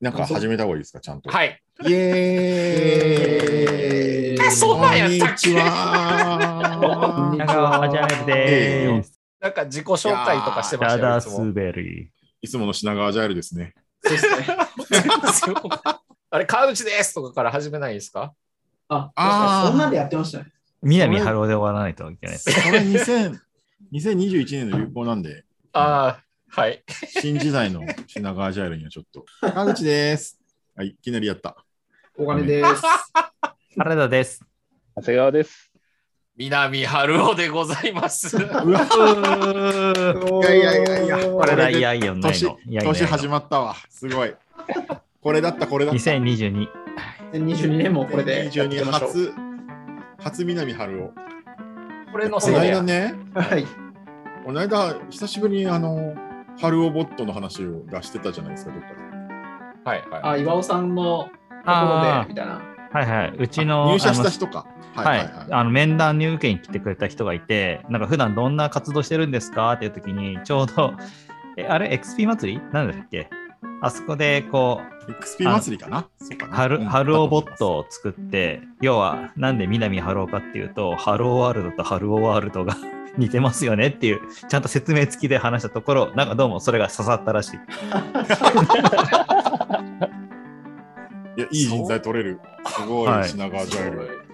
なんか始めた方がいいですか、ちゃんと。はい。イエーイえそんなんやったっけこんにちは。長川アジャイルでーす。なんか自己紹介とかしてましたよ。いつもダスベリー。いつもの品川ジャイルですね。そうですね。あれ、川内ですとかから始めないですか？あ、あーそんなんでやってましたね。南春夫で終わらないといけないです。これ2000 2021年の流行なんで、ああ、はい。新時代の品川ジャイルにはちょっと。川口です。はい、いきなりやった。お金です。原田です。長谷川です。南春夫でございます。うわ、いやいやいやいやこれだ、いやいやない年年始まったわ。すごい。これだった、これだった。2022。2022年もこれでやっていき22ましょう。初、初南春夫。これのせいで間ね、はい。この間、久しぶりにあの、春尾ボットの話を出してたじゃないですか、どっかで。はいはい。あ、岩尾さんのところあで、みたいな。はいはい。うちの。入社した人か。ははいいはいはい。あの面談に受けに来てくれた人がいて、なんか普段どんな活動してるんですか？っていう時に、ちょうど、え、あれ、XP 祭り？なんだっけ？あそこで、こう、XP 祭りかな？そうかな春、うん春尾ボットを作って、要は、なんで南春尾かっていうと、春尾ワールドと春尾ワールドが似てますよねっていう、ちゃんと説明付きで話したところ、なんかどうもそれが刺さったらしい。いや、いい人材取れる。すごい、はい品川ジャイル。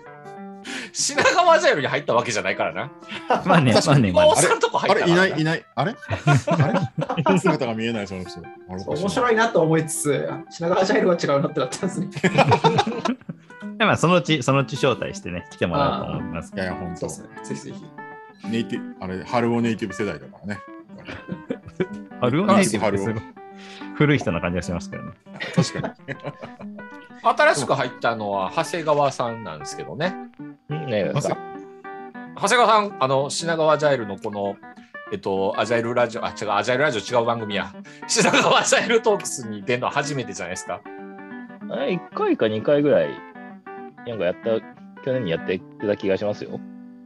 品川ジャイルに入ったわけじゃないからな。まあね、まあね、まあねあれ、いない、いない。あれ？あれ？姿が見えない、その人。面白いなと思いつつ、品川ジャイルは違うなってなったんですね。でまあ、そのうち、そのうち招待してね、来てもらおうと思いますい。やいや、本当。ぜひぜひ。ネイティブ、あれ、春尾ネイティブ世代だからね。春尾ネイティブ春尾ってすごい古い人な感じがしますけどね。確かに。新しく入ったのは長谷川さんなんですけどね。ね長谷川さん、あの、品川ジャイルのこの、えっと、アジャイルラジオ、あ、違う、アジャイルラジオ違う番組や。品川アジャイルトークスに出るのは初めてじゃないですか。あれ、1回か2回ぐらい、なんかやった、去年にやってた気がしますよ。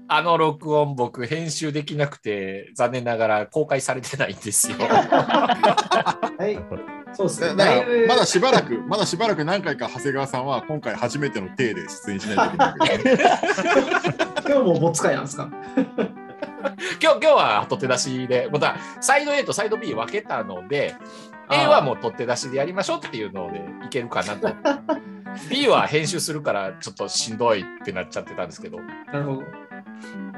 あの録音僕編集できなくて残念ながら公開されてないんですよ。はい。そうですね。まだしばらく、まだしばらく何回か長谷川さんは今回初めての体で出演しないといけない。今日もボツ会なんですか？今日今日は取って出しで、またサイド A とサイド B 分けたので、A はもう取って出しでやりましょうっていうのでいけるかなと。B は編集するからちょっとしんどいってなっちゃってたんですけど。なるほど。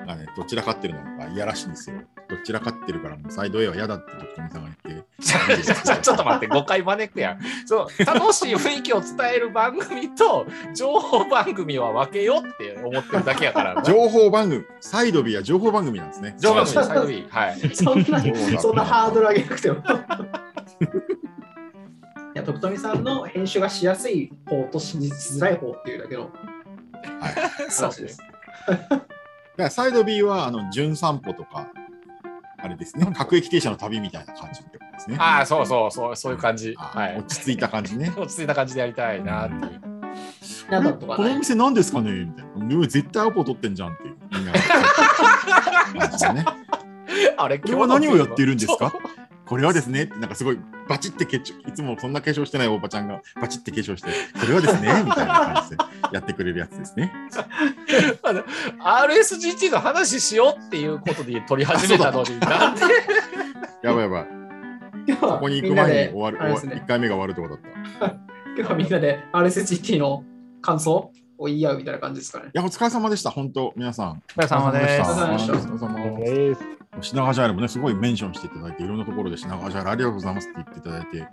まあね、どちらかってるのがいやらしいんですよ。どちらかってるから、もうサイド A は嫌だって時富さんが言って。ちょっと待って、誤解招くやん。そう楽しい雰囲気を伝える番組と情報番組は分けようって思ってるだけやから。情報番組、サイド B は情報番組なんですね。情報番組サイド B。はい。そんなそんなハードル上げなくても。いや、徳富さんの編集がしやすい方としづらい方っていうだけのはい。そう話です。だからサイド B は、あの、純散歩とか、あれですね、各駅停車の旅みたいな感じってことですね。ああ、そうそうそう、そういう感じ。あはい。落ち着いた感じね。落ち着いた感じでやりたいなっていう。このお店何ですかね？みたいな。絶対アポ取ってんじゃんっていう。みんなね。あれ、これは何をやっているんですか？これはですね、なんかすごいバチって化粧、いつもそんな化粧してないおばちゃんがバチって化粧して、これはですね、みたいな感じでやってくれるやつですね。あの RSGT の話しようっていうことで取り始めたのに、なんで？やばいやばい。ここに行く前に終わる、終わね1回目が終わるってことだった。い今日はみんなで RSGT の感想を言い合うみたいな感じですかね。や、お疲れ様でした、本当、皆さん。お疲れ様ですお疲れ様でしたお疲れお疲れ様えー品川ジャイルもね、すごいメンションしていただいて、いろんなところで品川ジャイルありがとうございますって言っていただいて、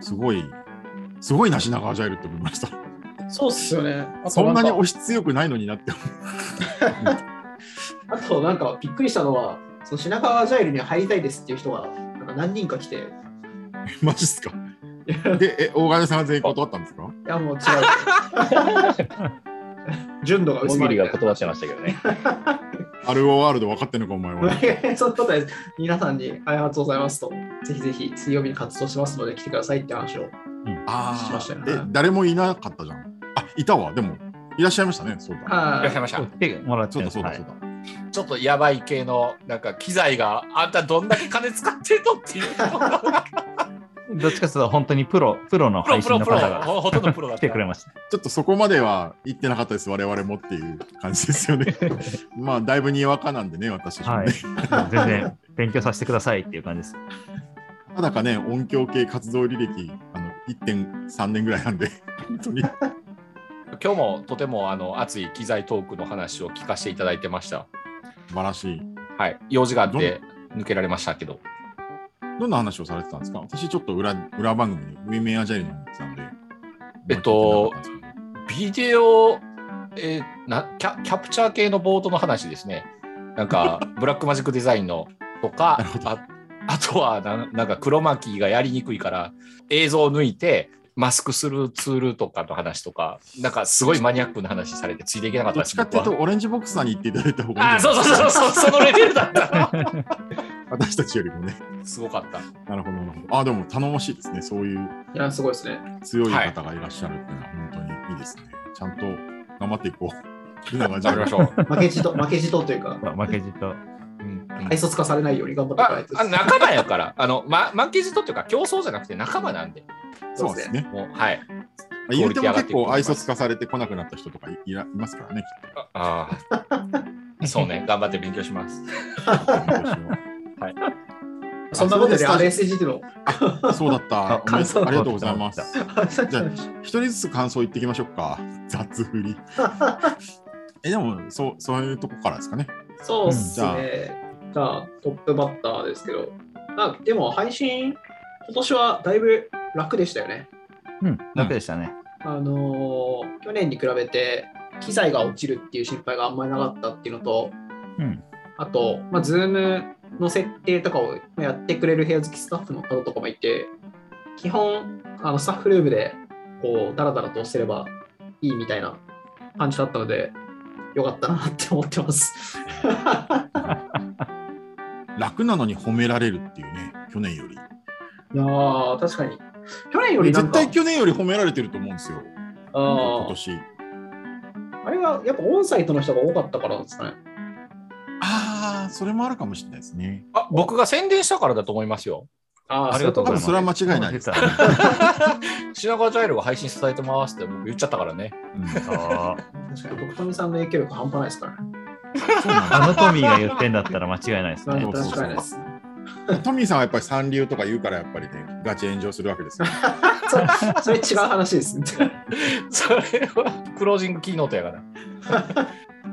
すごい、すごいな、品川ジャイルって思いました。そうっすよね。そんなにか押し強くないのになって思 あとなんかびっくりしたのは、その品川ジャイルには入りたいですっていう人がなんか何人か来て。マジっすか？で、え、大金さんは全員断ったんですか？やもう違う。純度が薄大喜利まるが断ってましたけどね。アルオワールド分かってんのか、お前は。そんなこと。皆さんにありがとうございますと、ぜひぜひ水曜日に活動しますので来てくださいって話を。あしましたよねえ、誰もいなかったじゃん。あ、いたわ。でも、いらっしゃいましたね。そうだ。いらはいっしゃいました。来てもらってそうだ、そうだ、はいそうだ。ちょっとやばい系の、なんか機材があんたどんだけ金使ってんのっていう。どっちかというと本当にプロ、プロの配信の方がほほとんどプロだっ来た。てくれました。ちょっとそこまでは言ってなかったです、我々もっていう感じですよね。まあ、だいぶにわかなんでね、私たちもはねい。。全然勉強させてくださいっていう感じです。ただかね、音響系活動履歴、あの1.3年ぐらいなんで、本当に。今日もとてもあの熱い機材トークの話を聞かせていただいてました。素晴らしい。はい。用事があって抜けられましたけど。どんな話をされてたんですか？私ちょっと裏裏番組にウィメンアジャイルに行ってたんで。えっとビデオ、えーなキャキャプチャー系のボードの話ですね。なんか、ブラックマジックデザインのとかああとはななんか黒巻きがやりにくいから映像を抜いてマスクするツールとかの話とか、なんかすごいマニアックな話されてついていけなかったです。どっちかっていうと、僕オレンジボックスさんに行っていただいた方がいいはあそうそうそうそう、そのレベルだった。私たちよりもね。すごかった。なるほど、なるほど。あ、でも頼もしいですね。そういういや、すごいですね。強い方がいらっしゃるっていうのは本当にいいですね。ちゃんと頑張っていこう。ルナがじゃ頑張りましょう。負けじと、負けじとというか、まあ負けじと。愛卒化されないように頑張っていかなあいとあ仲間やから、あの、ま、負けじとっていうか競争じゃなくて仲間なんで、そうですね。もう、はい。言うても結構愛想つかされてこなくなった人とかいいらいますからね。ああ、そうね、頑張って勉強します。きっとそんなことであそれで RSG っていうのそうだった。あおめでとうありがとうございま感す。想 じゃあ一人ずつ感想言っていきましょうか。雑振り。え、でも、そう、そういうとこからですかね。そうっすね。じゃあ、トップバッターですけど、あでも配信、今年はだいぶ楽でしたよね。うん、楽でしたね。あのー去年に比べて、機材が落ちるっていう心配があんまりなかったっていうのと、うん。あと、まあ、Zoom の設定とかをやってくれる部屋好きスタッフの方とかもいて、基本、あのスタッフルームでこうダラダラとしてればいいみたいな感じだったので、よかったなって思ってます。楽なのに褒められるっていうね、去年より。いやー、確かに。去年よりなんか、絶対去年より褒められてると思うんですよ。あー今年。あれはやっぱオンサイトの人が多かったからですかね。ああ、それもあるかもしれないですね。あ僕が宣伝したからだと思いますよ。あーありがとうございます。それは間違いないです 品川ジャイルが配信されてますって僕言っちゃったからね。あ確かに、徳富さんの影響力半端ないですからね。そうなんだあのトミーが言ってんだったら間違いないですね確。そうそうそうかにです。トミーさんはやっぱり三流とか言うからやっぱりね、ガチ炎上するわけですよ。そそれ違う話ですね。それはクロージングキーノートやから。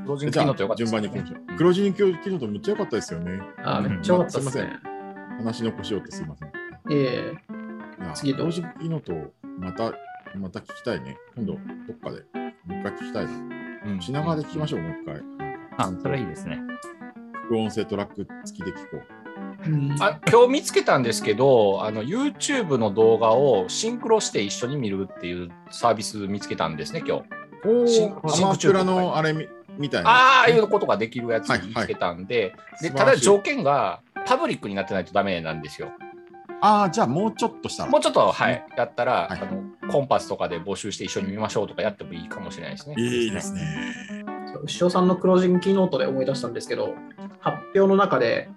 クロージングキじゃあーノートよかったです順番に行きましょうう。黒字にキーノートめっちゃ良かったですよね。あーめっちゃ良かったですすいまね。話の腰をってすいません。ええいや次どう黒字キーノートまた、また聞きたいね。今度どっかでもう一回聞きたいな。うん品川で聞きましょう、もう一回。あ、それいいですね。副音声トラック付きで聞こう。うんあ今日見つけたんですけどあの YouTube の動画をシンクロして一緒に見るっていうサービス見つけたんですね今日シンアマプラのあれみみたいな。ああいうことができるやつ見つけたんで,、でた素晴らしいだ条件がパブリックになってないとダメなんですよ。ああ、じゃあもうちょっとしたら。もうちょっとはい。やったら、はい。あのコンパスとかで募集して一緒に見ましょうとかやってもいいかもしれないですね。いいですね。牛尾さんのクロージングキーノートで思い出したんですけど、発表の中で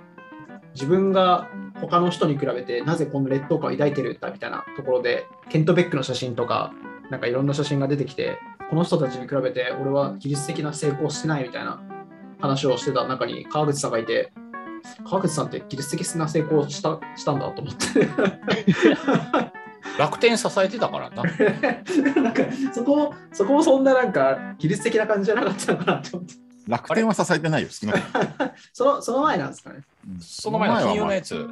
自分が他の人に比べてなぜこの劣等感を抱いてるんだみたいなところで、ケント・ベックの写真とか、なんかいろんな写真が出てきて、この人たちに比べて俺は技術的な成功してないみたいな話をしてた中に川口さんがいて、川口さんって技術的な成功したしたんだと思って。楽天支えてたからな なんかそこもそこもそんななんか技術的な感じじゃなかったのかなって思って。楽天は支えてないよ、少な そのその前なんですかね。うんその前の金融のやつ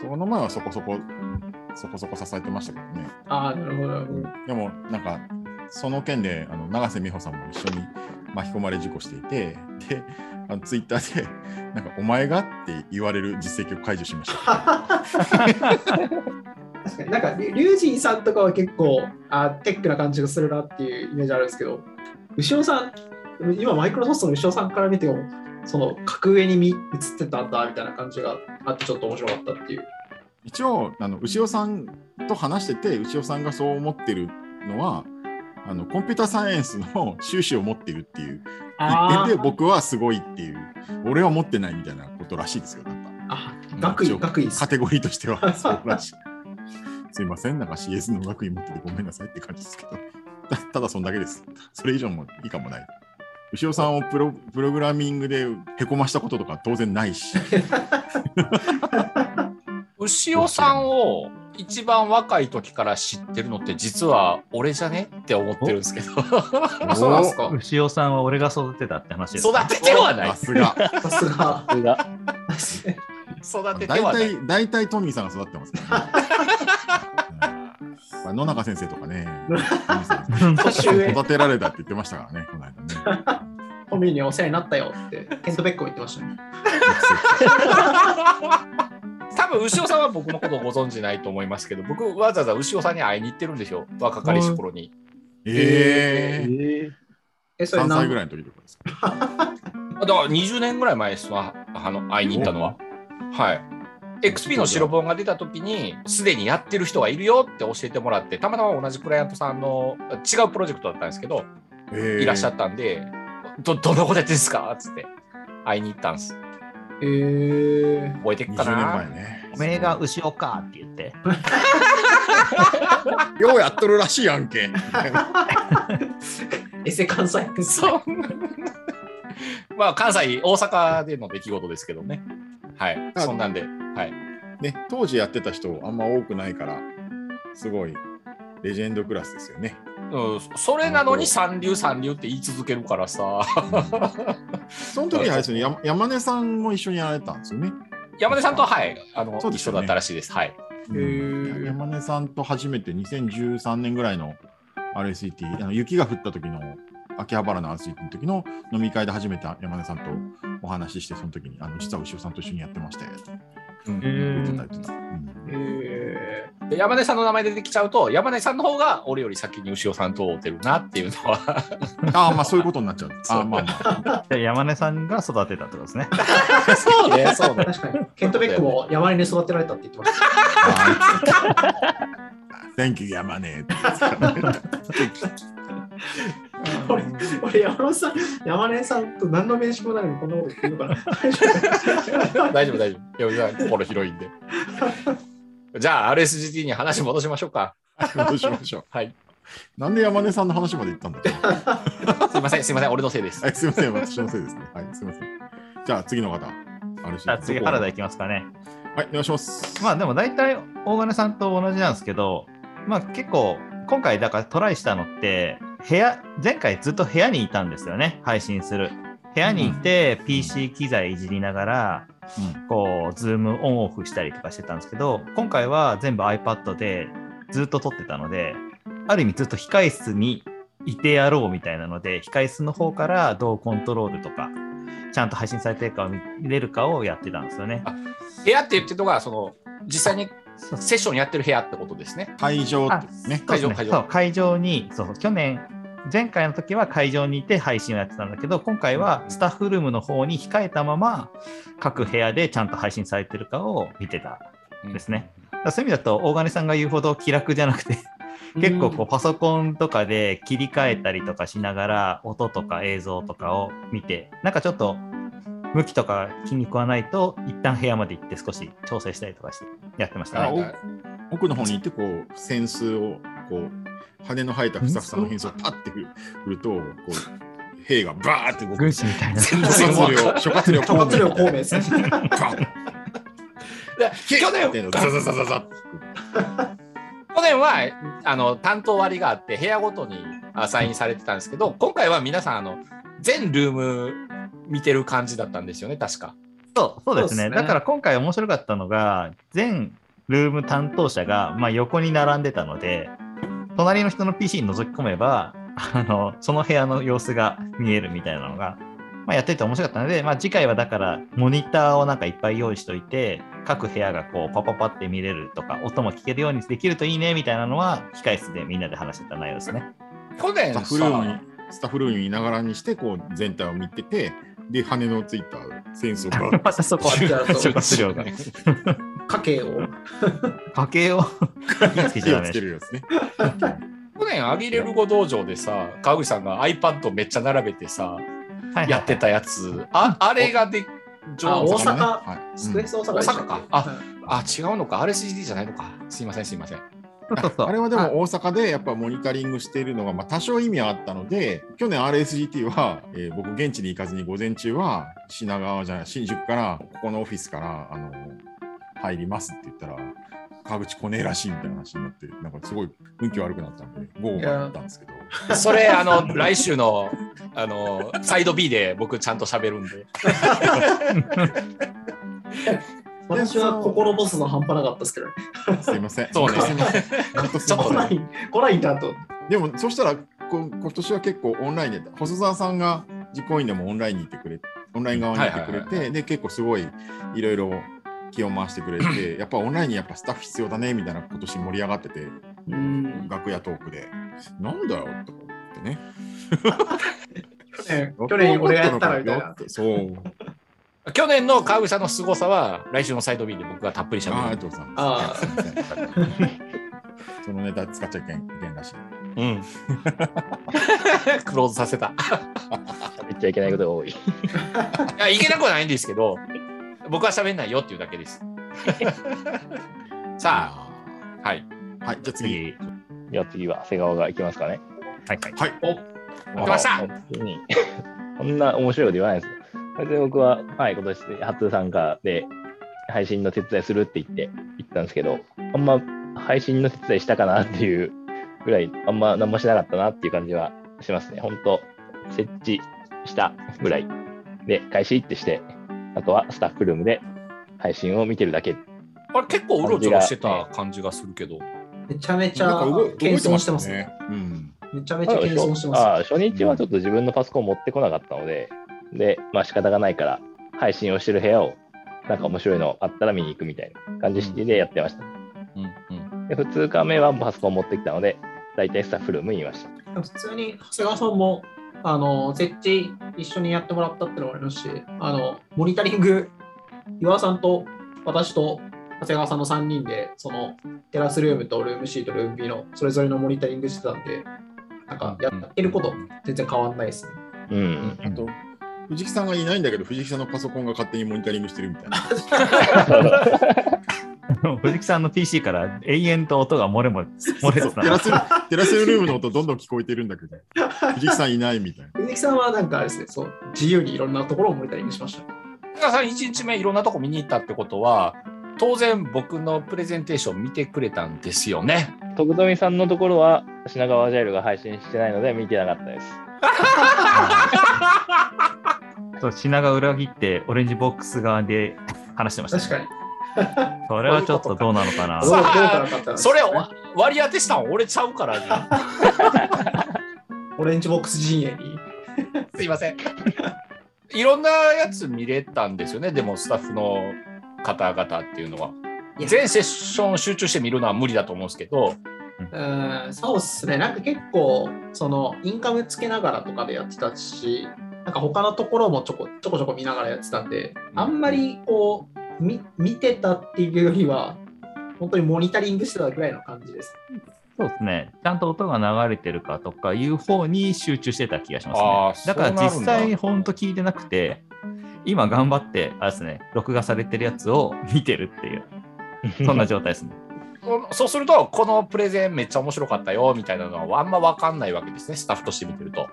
その前はそこそこ、そこそこ支えてましたけどね。ああ、なるほどなるほど。でも、なんか、その件で、あの永瀬美穂さんも一緒に巻き込まれ事故していて、で、あのツイッターで、なんか、お前がって言われる実績を解除しました。確かになんか、リュウジンさんとかは結構あテックな感じがするなっていうイメージあるんですけど、牛尾さん、今マイクロソフトの牛尾さんから見ても、その格上に見映ってたんだみたいな感じがあって、ちょっと面白かったっていう。一応、あの牛尾さんと話してて、牛尾さんがそう思ってるのは、あのコンピューターサイエンスの修士を持ってるっていう一点で僕はすごいっていう、俺は持ってないみたいなことらしいですよ。なんかあ、学位、学位ですカテゴリーとしては そうらしい。すいません、なんか CS の学位持っててごめんなさいって感じですけど、たただそんだけです。それ以上もいいかもない。牛尾さんをプロプログラミングでへこましたこととか当然ないし、牛尾さんを一番若い時から知ってるのって実は俺じゃねって思ってるんですけどあそうなんですか？牛尾さんは俺が育てたって話です。育ててはないさすが。さすが。育てて大はない体、大体トミーさんが育ってますからあ野中先生とかね、育てられたって言ってましたからね、この間ね。トミーにお世話になったよって、ケントベックも言ってましたね。多分牛尾さんは僕のことをご存知ないと思いますけど僕わざわざ牛尾さんに会いに行ってるんですよ若かりし頃に。えー、え、それ3歳何ぐらいの時とかですか？だから20年ぐらい前ですわあの会いに行ったのは。はい。XP の白本が出た時にすでにやってる人がいるよって教えてもらってたまたま同じクライアントさんの違うプロジェクトだったんですけどえー。いらっしゃったんで、どどんなことやってんですか？っつって会いに行ったんですえー、覚えてっか20年前なね。おめえが牛尾かって言って。ようやっとるらしいやんけ。エセ関西弁そうまあ関西大阪での出来事ですけどねはいあそんなんではいね、当時やってた人あんま多くないから、すごいレジェンドクラスですよね。うん、それなのに三流三流って言い続けるからさ。その時あれですよね、山山根さんも一緒にやられたんですよね。山根さんとははい。あの、一緒そうですよね。だったらしいです。はい。ー。山根さんと初めて2013年ぐらいの RSET、あの雪が降った時の秋葉原の RSET の時の飲み会で初めて山根さんとお話しして、その時にあの実は牛尾さんと一緒にやってましたよ。うん言ってた言ってた。うんえで山根さんの名前出てきちゃうと山根さんの方が俺より先に牛尾さんと会うてるなっていうのはああ、まあそういうことになっちゃう。ああまあまあ。で山根さんが育てたってことですね。そうね そうねー、確かに。ケントベックも山根に育てられたって言ってました。Thank you, 山根。俺、俺山根さん、山根さんと何の面識もないのにこんなこと言ってるのかな。大丈夫大丈夫いや心広いんで じゃあ RSGT に話戻しましょうかどうしましょう。はいなんで山根さんの話まで行ったんだすいませんすいません俺のせいですはい、すみません、私のせいですね。はい、すみません。じゃあ次の方。あるしじゃあ次、原田いきますかね。はい、お願いします。まあでも大体大金さんと同じなんですけど、まあ結構今回だからトライしたのって部屋前回ずっと部屋にいたんですよね。配信する。部屋にいて PC 機材いじりながらうん。こうズームオンオフしたりとかしてたんですけど今回は全部 iPad でずっと撮ってたのである意味ずっと控室にいてやろうみたいなので控室の方からどうコントロールとかちゃんと配信されてるかを見れるかをやってたんですよね。あ部屋って言ってるのがその実際にセッションやってる部屋ってことですね。会場あってね。そうですね会場会場。会場にそうそう。去年前回の時は会場にいて配信をやってたんだけど今回はスタッフルームの方に控えたまま各部屋でちゃんと配信されてるかを見てたんですね。だからそういう意味だと大金さんが言うほど気楽じゃなくて結構こうパソコンとかで切り替えたりとかしながら音とか映像とかを見てなんかちょっと向きとか気に食わないと一旦部屋まで行って少し調整したりとかしてやってましたあね。お奥の方に行って、こう、扇子を、こう、羽の生えたふさふさの変装をパッて振ると、こう、兵がバーって動く。軍師みたいな。全諸葛亮、諸葛亮諸葛亮孔明ですね。パッで去年ザザザザザ去年はあの担当割があって部屋ごとにアサインされてたんですけど今回は皆さんあの全ルーム見てる感じだったんですよね確か。そうそうですねそうですねだから今回面白かったのが全ルーム担当者が、まあ、横に並んでたので隣の人の PC に覗き込めばあのその部屋の様子が見えるみたいなのが、まあ、やってて面白かったので、まあ、次回はだからモニターをなんかいっぱい用意しといて各部屋がこうパパパって見れるとか音も聞けるようにできるといいねみたいなのは控室でみんなで話してた内容ですね。去年スタッフルームに、スタッフルームにいながらにして、こう、全体を見てて、で、羽のついたセンスをバ またそこじゃあそう諸葛亮が家計を。家計を？つけち火をゃダメでつけるやつね。去年アギレルゴ道場でさ川口さんが iPad めっちゃ並べてさやってたやつ。ああれがで上大阪？はい。スクエス大阪大阪か。あはいあ違うのか。RCD じゃないのか。すいませんすいません。あれはでも大阪でやっぱモニタリングしているのが、まあ、多少意味はあったので、去年 RSGT は、えー僕、現地に行かずに午前中は品川じゃない、新宿から、ここのオフィスからあの入りますって言ったら、川口来ねえらしいみたいな話になって、なんかすごい雰囲気悪くなったんで、午後からやったんですけど、それ、あの、来週の、あの、サイド B で僕ちゃんと喋るんで。私は心ボスの半端なかったですけどね。すいません。そうねちょっとね 来ない、来ないんだと。でも、そしたら、こ今年は結構オンラインで、細澤さんが実行委員でもオンラインにいてくれ、オンライン側にいてくれはいはいはいて、で、結構すごいいろいろ気を回してくれて、やっぱオンラインにやっぱスタッフ必要だねみたいな今年盛り上がってて、うん。楽屋トークで、なんだよとか思ってね。去 年、去年俺がやったらみたいな。そう。去年の川口さんの凄さは、来週のサイド B で僕がたっぷりああ、あり喋る。がとうございます。そのネタ使っちゃいけんいけんらしい。うん。クローズさせた。言っちゃいけないことが多い。いや、いけなくはないんですけど、僕は喋んないよっていうだけです。さあ、はい。あ。はい、じゃあ次。次。じゃあ次は瀬川が行きますかね。はいはい。はい。来ました普通にこんな面白いこと言わないですよ。それで僕は、はい、今年初参加で配信の手伝いするって言って行ったんですけど、あんま配信の手伝いしたかなっていうぐらい、あんま何もしなかったなっていう感じはしますね。本当設置したぐらいで開始ってして、あとはスタッフルームで配信を見てるだけ。あれ結構うろちょろしてた感じがするけど。めちゃめちゃなんか動い謙遜してますね。。うん。めちゃめちゃ謙遜してます。あ初日はちょっと自分のパソコン持ってこなかったので、で、まあ仕方がないから、配信をしてる部屋を、なんか面白いのあったら見に行くみたいな感じでやってました。うんうん。で2日目はパソコン持ってきたので、大体スタッフルームにいました。普通に長谷川さんもあの設置一緒にやってもらったっていうのもありますし、あのモニタリング、岩尾さんと私と長谷川さんの3人で、そのテラスルームとルーム C とルーム B のそれぞれのモニタリングしてたんで、なんかやってること全然変わんないですね。うん。あと、藤木さんがいないんだけど、藤木さんのパソコンが勝手にモニタリングしてるみたいな。藤木さんの PC から永遠と音が漏れ漏れ漏れてたテラステラスルームの音どんどん聞こえてるんだけど、藤木さんいないみたいな。藤木さんはなんかあれですね、そう自由にいろんなところをモニタリングしました。皆さん1日目いろんなとこ見に行ったってことは、当然僕のプレゼンテーション見てくれたんですよね。徳富さんのところは、品川アジャイルが配信してないので見てなかったです。そう品が裏切ってオレンジボックス側で話してました、確かに。それはちょっとどうなのかな どうどうそれわ割り当てしたん？俺ちゃうからね。オレンジボックス陣営に。すいません。いろんなやつ見れたんですよね、でもスタッフの方々っていうのは。全セッション集中して見るのは無理だと思うんですけど、うんそうっすね。なんか結構、そのインカムつけながらとかでやってたし、なんか他のところもちょこちょこちょこ見ながらやってたんで、あんまりこう、み見てたっていうよりは、本当にモニタリングしてたぐらいの感じです。そうですね。ちゃんと音が流れてるかとかいう方に集中してた気がしますね。だから実際本当聞いてなくて、今頑張って、あれですね、録画されてるやつを 見てるっていう、そんな状態ですね。そうすると、このプレゼンめっちゃ面白かったよみたいなのはあんま分かんないわけですね、スタッフとして見てると。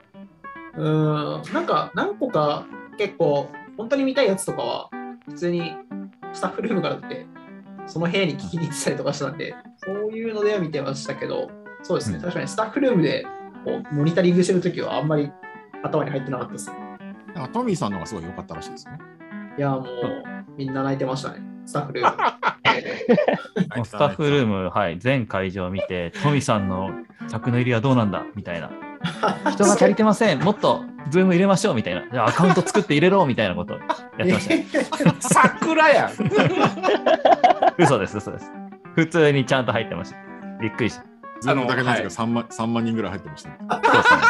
うーん、なんか何個か結構、本当に見たいやつとかは、普通にスタッフルームからって、その部屋に聞きに行ってたりとかしたんで、そういうのでは見てましたけど、そうですね、うん確かにスタッフルームでこうモニタリングしてるときはあんまり頭に入ってなかったですね。なんかトミーさんの方がすごい良かったらしいですね。いや、もうみんな泣いてましたね、スタッフルーム。もうスタッフルーム、はい、全会場見て、トミさんの客の入りはどうなんだみたいな。人が足りてません、もっとズーム入れましょうみたいな。じゃあアカウント作って入れろみたいなことやってましたね。桜やん 嘘です、嘘です。普通にちゃんと入ってました。びっくりした。ズームだけなんですけど3万 ,3 万人ぐらい入ってましたね。そうですね。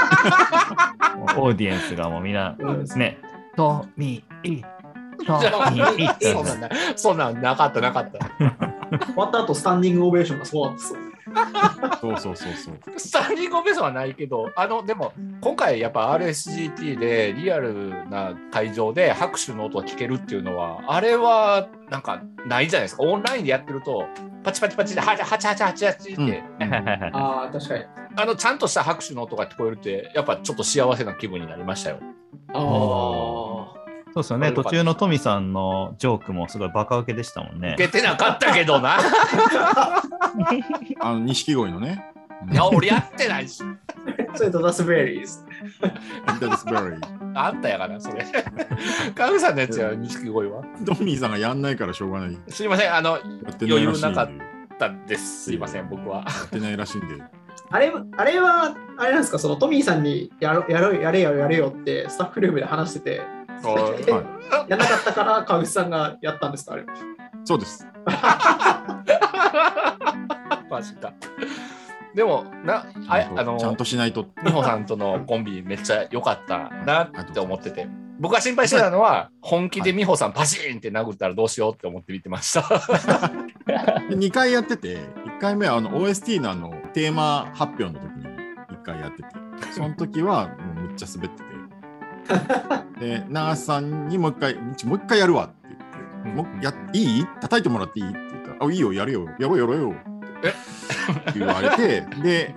オーディエンスがもうみんな、うんね、トミー、トじゃあミーそんなんなそんなんなかったなかった。終わった後スタンディングオベーションがすごかったです。そうそうそうそう。スタンディングオベーションはないけど、あのでも今回やっぱ RSGT でリアルな会場で拍手の音が聞けるっていうのは、あれはなんかないじゃないですか。オンラインでやってると、パチパチパチで、はちはちはちはちはちって、ああ、確かに。あのちゃんとした拍手の音が聞こえるって、やっぱちょっと幸せな気分になりましたよ。ああ。そうですよね。途中のトミさんのジョークもすごいバカ受けでしたもんね。受けてなかったけどな。あの錦鯉のね。いや、俺やってないし。それとダスベリーズ。インタースベリー。あんたやから、それ。カグさんのやつや、錦鯉は。トミーさんがやんないからしょうがない。やすいません、あの。余裕なかやったです。すいません、僕は。ってないらしいんで。あれあれは、あれなんですか、そのトミーさんにやろやろやれよやれよってスタッフルームで話してて、はやんなかったから川口さんがやったんですか、あれ？そうです。マジか。でも、な、あちゃんとあの、ちゃんとしないと。美穂さんとのコンビめっちゃ良かったなって思ってて。僕が心配してたのは、本気で美穂さんパシーンって殴ったらどうしようって思って見てました。2回やってて、1回目はあの OST のあのテーマ発表の時に1回やってて、その時はもうめっちゃ滑ってて、で、長瀬さんにもう1回、もう1回やるわって言って、もうやいい？叩いてもらっていい？って言ったら、あ、いいよ、やるよ、やろうやろうよ。って言われて、で、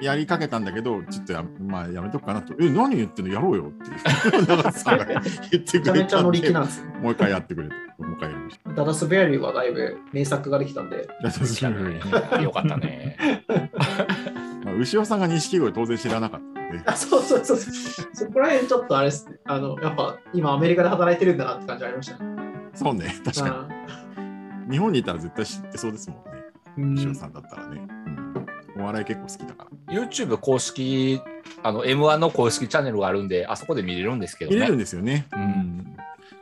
やりかけたんだけど、ちょっとや,、まあ、やめとくかなと、え、何言ってんの？やろうよって長瀬さんが言ってくれめちゃめちゃたんで、乗り気なんですよ。もう一回やってくれと、もう一回やりました。ダダスベリーはだいぶ名作ができたんで、よかったね。まあ、牛尾さんが錦鯉当然知らなかったので、あそうそうそうそう。そこら辺ちょっとあれですね。あの、やっぱ今アメリカで働いてるんだなって感じありましたね。そうね、確かに。日本にいたら絶対知ってそうですもんね。うんさんだったらね、うん。お笑い結構好きだから。YouTube 公式、あの、M1 の公式チャンネルがあるんで、あそこで見れるんですけどね。見れるんですよね。ううんん。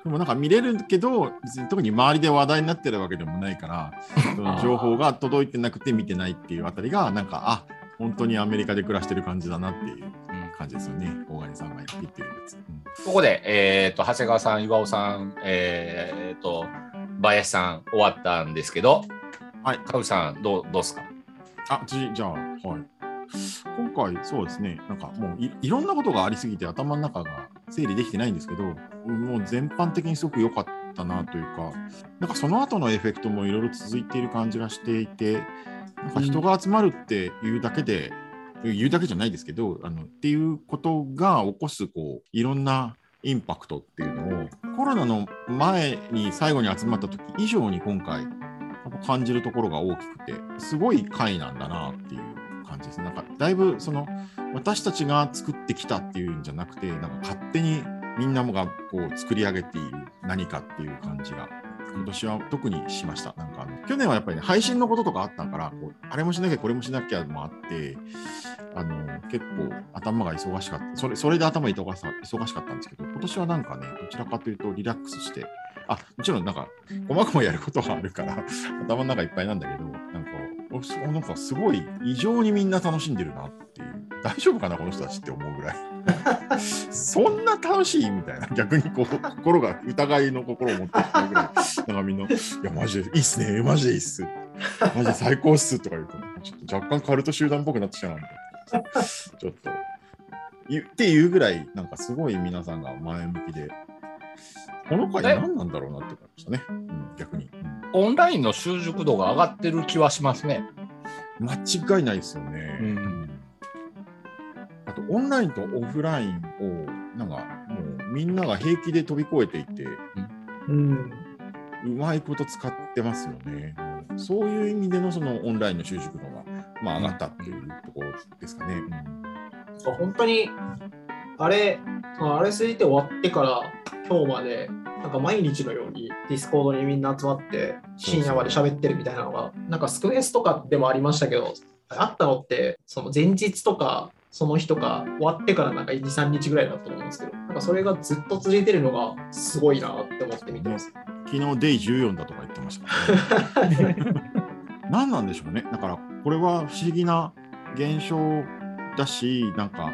でもなんか見れるけど、別に特に周りで話題になってるわけでもないから、その情報が届いてなくて見てないっていうあたりが、なんか、あ本当にアメリカで暮らしてる感じだなっていう感じですよね。大金さんが言ってるやつ。うんここで、えっ、と、長谷川さん、岩尾さん、えっ、と、林さん、終わったんですけど、はいかぐさん、どう、どうですか？あ、じじゃあ、はい。今回、そうですね、なんかもういいろんなことがありすぎて頭の中が整理できてないんですけど、もう全般的にすごく良かったなというか、なんかその後のエフェクトもいろいろ続いている感じがしていて、なんか人が集まるっていうだけで、言うだけじゃないですけど、あのっていうことが起こすこういろんなインパクトっていうのをコロナの前に最後に集まった時以上に今回感じるところが大きくてすごい回なんだなっていう感じですね。なんかだいぶその私たちが作ってきたっていうんじゃなくてなんか勝手にみんなもがこう作り上げている何かっていう感じが今年は特にしました。なんかあの去年はやっぱりね配信のこととかあったからこうあれもしなきゃこれもしなきゃもあってあの結構頭が忙しかったそれそれで頭忙し忙しかったんですけど今年はなんかねどちらかというとリラックスしてあもちろんなんか細々やることはあるから頭の中いっぱいなんだけどなんかなんかすごい異常にみんな楽しんでるなっていう大丈夫かなこの人たちって思うぐらい。そんな楽しいみたいな逆にこう心が疑いの心を持ってきたぐらい。なんかみんな「いやマジでいいっすねマジでいいっす」マジで最高っすとか言うとちょっと若干カルト集団っぽくなってきたなみたいな。ちょっといっていうぐらいなんかすごい皆さんが前向きで。この回何なんだろうなって思いましたね、うん、逆に、オンラインの習熟度が上がってる気はしますね。うん間違いないですよね、うんオンラインとオフラインをなんかもうみんなが平気で飛び越えていてうん。うまいこと使ってますよね。そういう意味でのそのオンラインの習熟度が、まあ、上がったっていうところですかね。そう本当に、あれ、その RSGT 終わってから今日まで、なんか毎日のようにディスコードにみんな集まって深夜まで喋ってるみたいなのが、なんかスクフェスとかでもありましたけど、あったのって、その前日とか、その日とか終わってからなんか2、3日ぐらいだと思うんですけど、なんかそれがずっと続いてるのがすごいなって思って見てます。昨日デイ14だとか言ってましたね。何なんでしょうね。だからこれは不思議な現象だし、なんか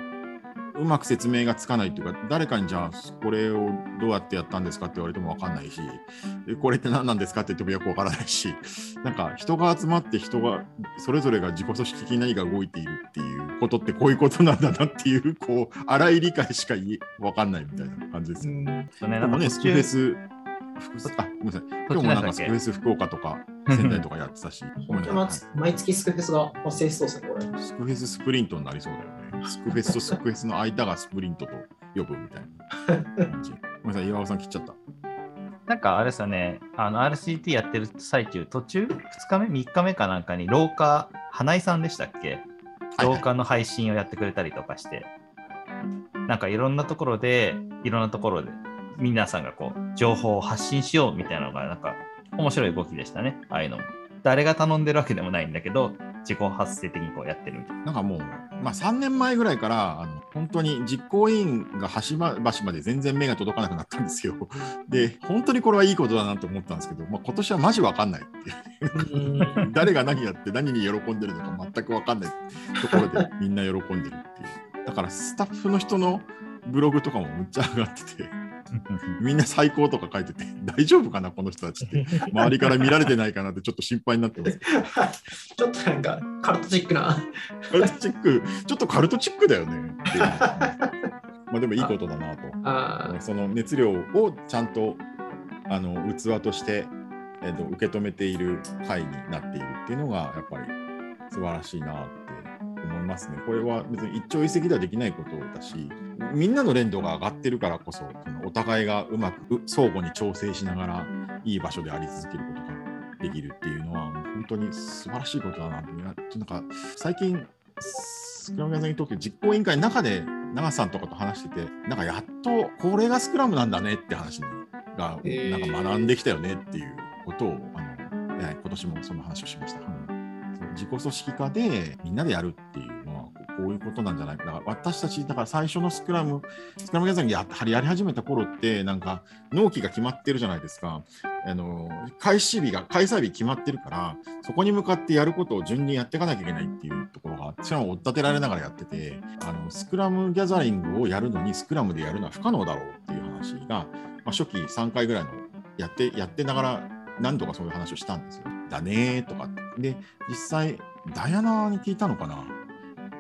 うまく説明がつかないっていうか、誰かにじゃあ、これをどうやってやったんですかって言われても分かんないし、でこれって何なんですかって言ってもよく分からないし、なんか人が集まって人が、それぞれが自己組織的に何が動いているっていうことってこういうことなんだなっていう、こう、荒い理解しか分かんないみたいな感じですよ。ね、でなんかもね、スクフェス、福あ、ごめんなさい。今日もなんかスクフェス福岡とか 仙台とかやってたし、ごめんなまさい。毎月スクフェスが発生しそうですね、これ。スクフェススプリントになりそうだよね。スクフェスとスクフェスの間がスプリントと呼ぶみたいな感じ。ごめんなさい、岩尾さん切っちゃった。なんかあれですよね、あの RCT やってる最中、途中、2日目、3日目かなんかに廊下、花井さんでしたっけ？動画の配信をやってくれたりとかして、なんかいろんなところで、いろんなところで、皆さんがこう、情報を発信しようみたいなのが、なんか面白い動きでしたね、ああいうのも。誰が頼んでるわけでもないんだけど、自己発生的にこうやってるみたいな。なんかもう、まあ、3年前ぐらいからあの本当に実行委員が端々まで全然目が届かなくなったんですよ。で、本当にこれはいいことだなと思ったんですけど、まあ、今年はマジわかんないっていう。誰が何やって何に喜んでるのか全くわかんないところで みんな喜んでるっていう。だからスタッフの人のブログとかもむっちゃ上がってて、みんな最高とか書いてて、大丈夫かな、この人たちって。周りから見られてないかなってちょっと心配になってます。ちょっとなんかカルトチックな。カルトチック、ちょっとカルトチックだよねっていう。まあでもいいことだなと。あその熱量をちゃんとあの器として、えー、と受け止めている会になっているっていうのがやっぱり素晴らしいなって思いますね。これは別に一朝一夕ではできないことだしみんなの連動が上がってるからこそそのお互いがうまく相互に調整しながらいい場所であり続けることができるっていうのは本当に素晴らしいことだなってなんか最近スクラムヤさんにとって実行委員会の中で長さんとかと話しててなんかやっとこれがスクラムなんだねって話がなんか学んできたよねっていうことをあの、今年もその話をしました。自己組織化でみんなでやるっていうのはこういうことなんじゃないかだから私たちだから最初のスクラムスクラムギャザリングややり始めた頃ってなんか納期が決まってるじゃないですかあの開始日が開催日決まってるからそこに向かってやることを順にやっていかなきゃいけないっていうところがしかも追っ立てられながらやっててあのスクラムギャザリングをやるのにスクラムでやるのは不可能だろうっていう話が、まあ、初期3回ぐらいのやってやってながら何度かそういう話をしたんですよ。だねーとかって。で、実際、ダイアナに聞いたのかな？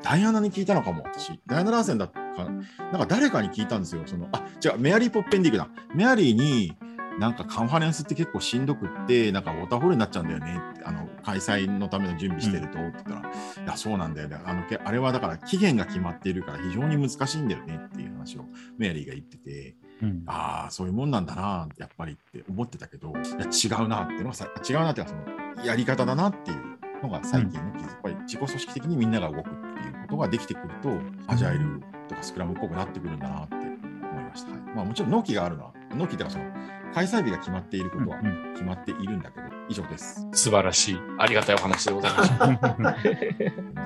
ダイアナに聞いたのかも、私。ダイアナ・ラーセンだったか、なんか誰かに聞いたんですよ。そのあ、じゃあメアリー・ポッペンディグだ。メアリーに、なんかカンファレンスって結構しんどくって、なんかウォーターホールになっちゃうんだよねあの開催のための準備してると、って言ったら、いや、そうなんだよね。あのけあれはだから期限が決まっているから非常に難しいんだよねっていう話をメアリーが言ってて、うんああ、そういうもんなんだな、やっぱりって思ってたけど、いや違うなっていうのがさ、違うなっていうのやり方だなっていうのが最近の気づき、やっぱり自己組織的にみんなが動くっていうことができてくると、アジャイルとかスクラムっぽくなってくるんだなって思いました。はいまあ、もちろん納期があるのは、納期っていうかその開催日が決まっていることはうん決まっているんだけど、以上です。素晴らしい。ありがたいお話でございました。じ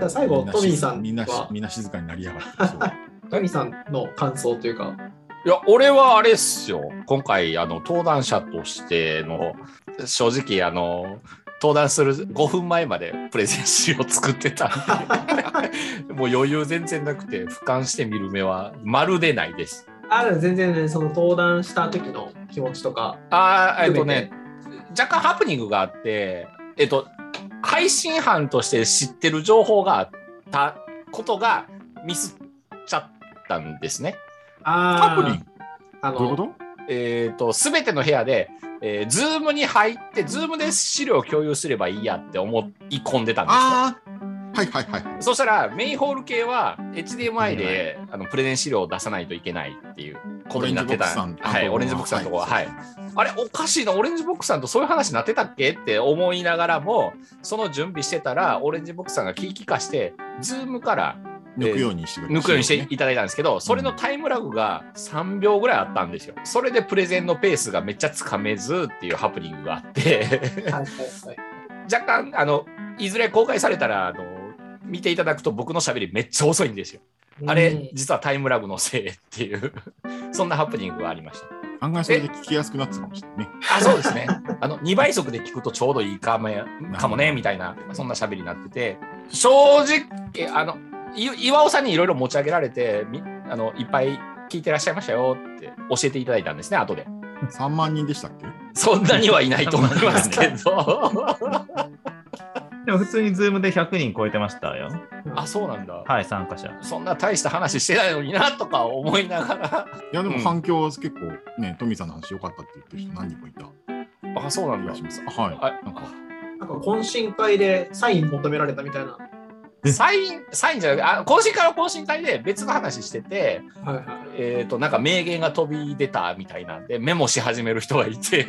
ゃあ最後、トミーさんみんなは、みんな静かになりやがって。そうトミーさんの感想というか、いや、俺はあれっすよ。今回、あの、登壇者としての、正直、あの、登壇する5分前までプレゼン資料作ってたんで、もう余裕全然なくて、俯瞰して見る目はまるでないです。あでも全然ね、その登壇した時の気持ちとか、あーえっとね、若干ハプニングがあって、えっと、配信班として知ってる情報があったことがミスっちゃったんですね。あハプニング。あのどういうこと？えっ、と、すべての部屋で、えー、ズームに入って、ズームで資料を共有すればいいやって思い込んでたんですよ。はいはいはい。そしたら、メインホール系は HDMI であのプレゼン資料を出さないといけないっていうことになってた。はい、オレンジボックスさんのとこは。はい。あれ、おかしいな、オレンジボックスさんとそういう話になってたっけって思いながらも、その準備してたら、オレンジボックスさんが気利かして、ズームから抜くようにしてくれる抜くようにしていただいたんですけど、それのタイムラグが3秒ぐらいあったんですよ。それでプレゼンのペースがめっちゃつかめずっていうハプニングがあって、若干、あの、いずれ公開されたら、あの、見ていただくと僕の喋りめっちゃ遅いんですよ。あれ、実はタイムラグのせいっていう、そんなハプニングがありました。案外それで聞きやすくなってたかもしれないね。あ、そうですね。あの、2倍速で聞くとちょうどいいかもやかもね、みたいな、そんな喋りになってて、正直、あの、い岩尾さんにいろいろ持ち上げられて、みあのいっぱい聞いてらっしゃいましたよって教えていただいたんですね、後で。3万人でしたっけ？そんなにはいないと思いますけど。でも普通にズームで100人超えてましたよ。あ、そうなんだ。はい、参加者。そんな大した話してないのになとか思いながら。いやでもうん反響は結構ね、トミーさんの話良かったって言ってる人何人もいたあ、そうなんだ気がし。ます。はい。あなんかなんか懇親会でサイン求められたみたいな。サイン、サインじゃなくて、あ懇親会は懇親会で別の話してて、はいはい。えっ、と、なんか名言が飛び出たみたいなんで、メモし始める人がいて、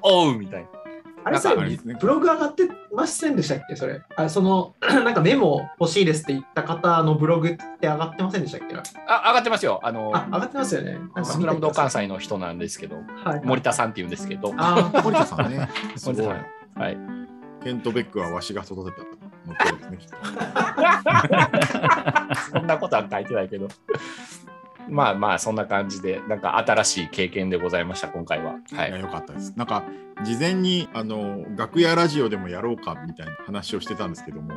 お おうみたいな。あれそれなんかあれですねブログ上がってませんでしたっけ？それ。あその、なんかメモ欲しいですって言った方のブログって上がってませんでしたっけ？あ、上がってますよ。あの、あ、上がってますよね。なんかスクラムド関西。西の人なんですけど、はい、森田さんって言うんですけど、あ森田さんね。森田さん。はい。ケント・ベックはわしが育てたの通りですね、きっと。そんなことは書いてないけど。まあまあ、そんな感じで、なんか新しい経験でございました、今回は。はいや、い。よかったです。なんか、事前に、あの、楽屋ラジオでもやろうかみたいな話をしてたんですけども、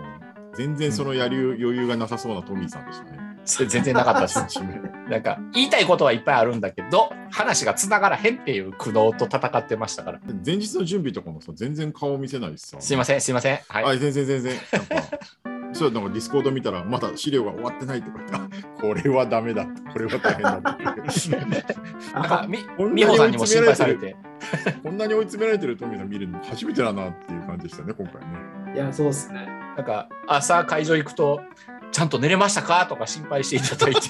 全然そのやる余裕がなさそうなトミーさんでしたね。それ全然なかったです。なんか、言いたいことはいっぱいあるんだけど、話がつながらへんっていう苦悩と戦ってましたから。前日の準備とかもさ、全然顔見せないしさ。すいません、すいません。はい。はい、全然全然。なんか、そうなんかディスコード見たら、まだ資料が終わってないとか言ってあ、これはダメだ。これは大変だって。なんか、みこんなに美穂さんにも心配されて。こんなに追い詰められてるトミー見るの初めてだなっていう感じでしたね、今回ね。いや、そうですね。なんか、朝会場行くと、ちゃんと寝れましたか？とか心配していただいて。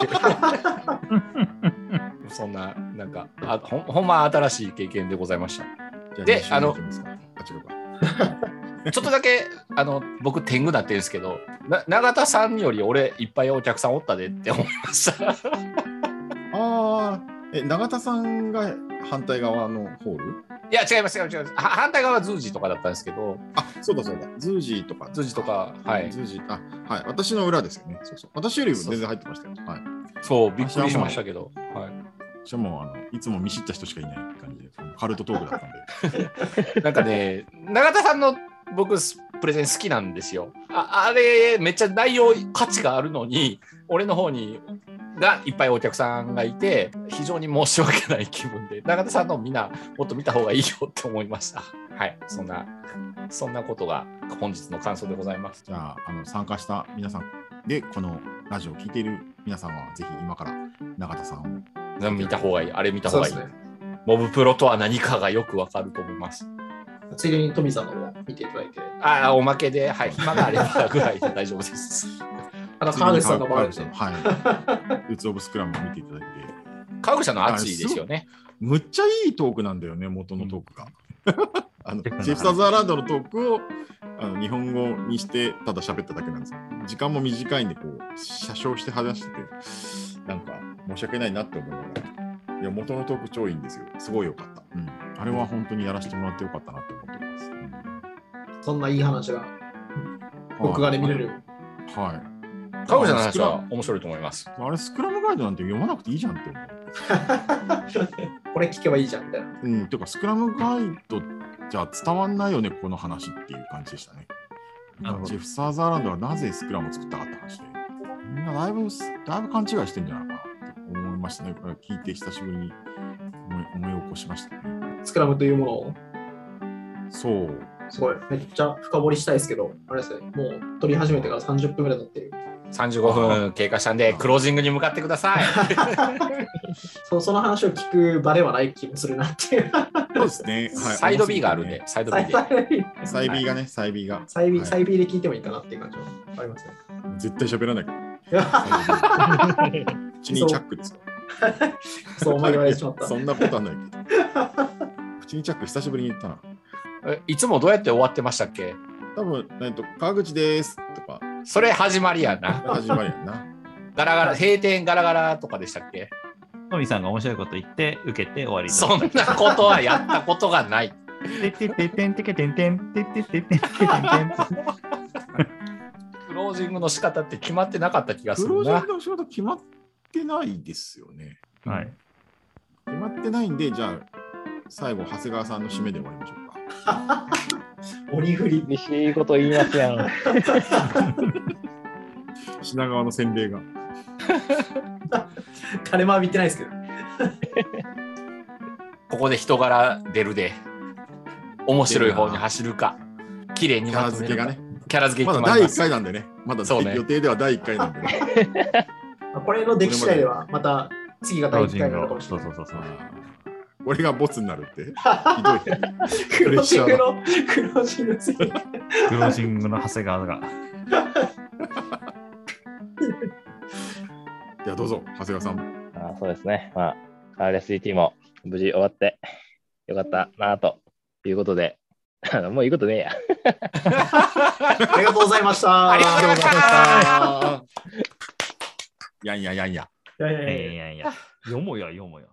そんな、なんかあほん、ほんま新しい経験でございました。であ、違うか。ちょっとだけ、あの、僕、天狗なってるんですけど、な永田さんより俺、いっぱいお客さんおったでって思いました。ああ、え、永田さんが反対側のホール？いや、違います、違います。反対側はズージとかだったんですけど、あ、そうだそうだ。ズージーとか。ズージとか、はい。ズージー、あ、はい。私の裏ですよね。そうそう。私よりも全然入ってましたよ。はい。そう、びっくりしましたけど、はい。しかも、あの、いつも見知った人しかいない感じで、カルトトークだったんで。なんかね、永田さんの僕、プレゼン好きなんですよ。ああれ、めっちゃ内容価値があるのに、俺の方にがいっぱいお客さんがいて、非常に申し訳ない気分で、永田さんのみんなもっと見た方がいいよって思いました。はい、そんな、そんなことが本日の感想でございます。じゃあ、あの参加した皆さんで、このラジオを聞いている皆さんは、ぜひ今から永田さんを。見た方がいい、あれ見た方がいい。そうですね。モブプロとは何かがよくわかると思います。ついでにトミーさんのも見ていただいて、ああ、おまけで、はい、暇があればぐらいで大丈夫です。あと川口さんのもあるんでついでに川口さんはい。ウツオブスクラムを見ていただいて。川口さんの熱いですよね。むっちゃいいトークなんだよね、元のトークが。あのうんシェフサザーランドのトークをあの日本語にしてただ喋っただけなんですよ。時間も短いんで、こう、車掌して話してて、なんか申し訳ないなって思いながら。いや、元のトーク超いいんですよ。すごいよかった。うん。あれは本当にやらせてもらってよかったなって思ってます。うんそんないい話が録画で見れる。はい。川口さんの話は面白いと思います。あれ、スクラムガイドなんて読まなくていいじゃんって思う。これ聞けばいいじゃんみたいな。うん、てか、スクラムガイドじゃ伝わんないよね、この話っていう感じでしたね。ジェフ・サーザーランドはなぜスクラムを作ったかって話で、みんなだいぶ、だいぶ勘違いしてんじゃないかなって思いましたね。これ聞いて久しぶりに思い思い起こしましたね。スクラムというものを？そう。すごい、めっちゃ深掘りしたいですけど、あれですね、もう撮り始めてから30分ぐらい経ってる。35分経過したんで、クロージングに向かってください。そうその話を聞く場ではない気もするなっていう。そうですね。はい、サイド B があるんで、サイド B で。サイビーがね、サイビーが。サイビー、はいサイビーで聞いてもいいかなっていう感じはありますね。絶対喋らない から。口にチャックですよ。そうお前言われてしまった。そんなことはないけど。口にチャック久しぶりに言ったな。えいつもどうやって終わってましたっけ？多分、えっと、川口ですとか、それ始まりやな。始まりやんな。ガラガラ、閉店ガラガラとかでしたっけ？トミさんが面白いこと言って、受けて終わりそんなことはやったことがない。てってってってんてけてんてんてってってってんてけてんてんクロージングの仕方って決まってなかった気がするなプロジェク。トの仕事決まってないですよね。はい。決まってないんで、じゃあ、最後、長谷川さんの締めで終わりましょうか。鬼振り。厳しいこと言いますやん。品川の洗礼が。誰も浴びてないですけど。ここで人柄出るで、面白い方に走るか、綺麗にキャラまとめるか付けがね。キャラ付けまだ第1決まります。回なんでね。まだそうね予定では第1回なんでね。これの出来次第では、また次が第1クロージングを。回なのかもしれない。そうそうそうそう。俺がボツになるって？ひどい。クロージングの、クロージング次。クロージングの長谷川が。じゃあどうぞ、長谷川さん。あそうですね。まあ、RSDT も無事終わってよかったなということで、もういいことねえや。ありがとうございました。ありがとうございましたやんややんや。いやいやいいやいややいやいや。よもやよもや。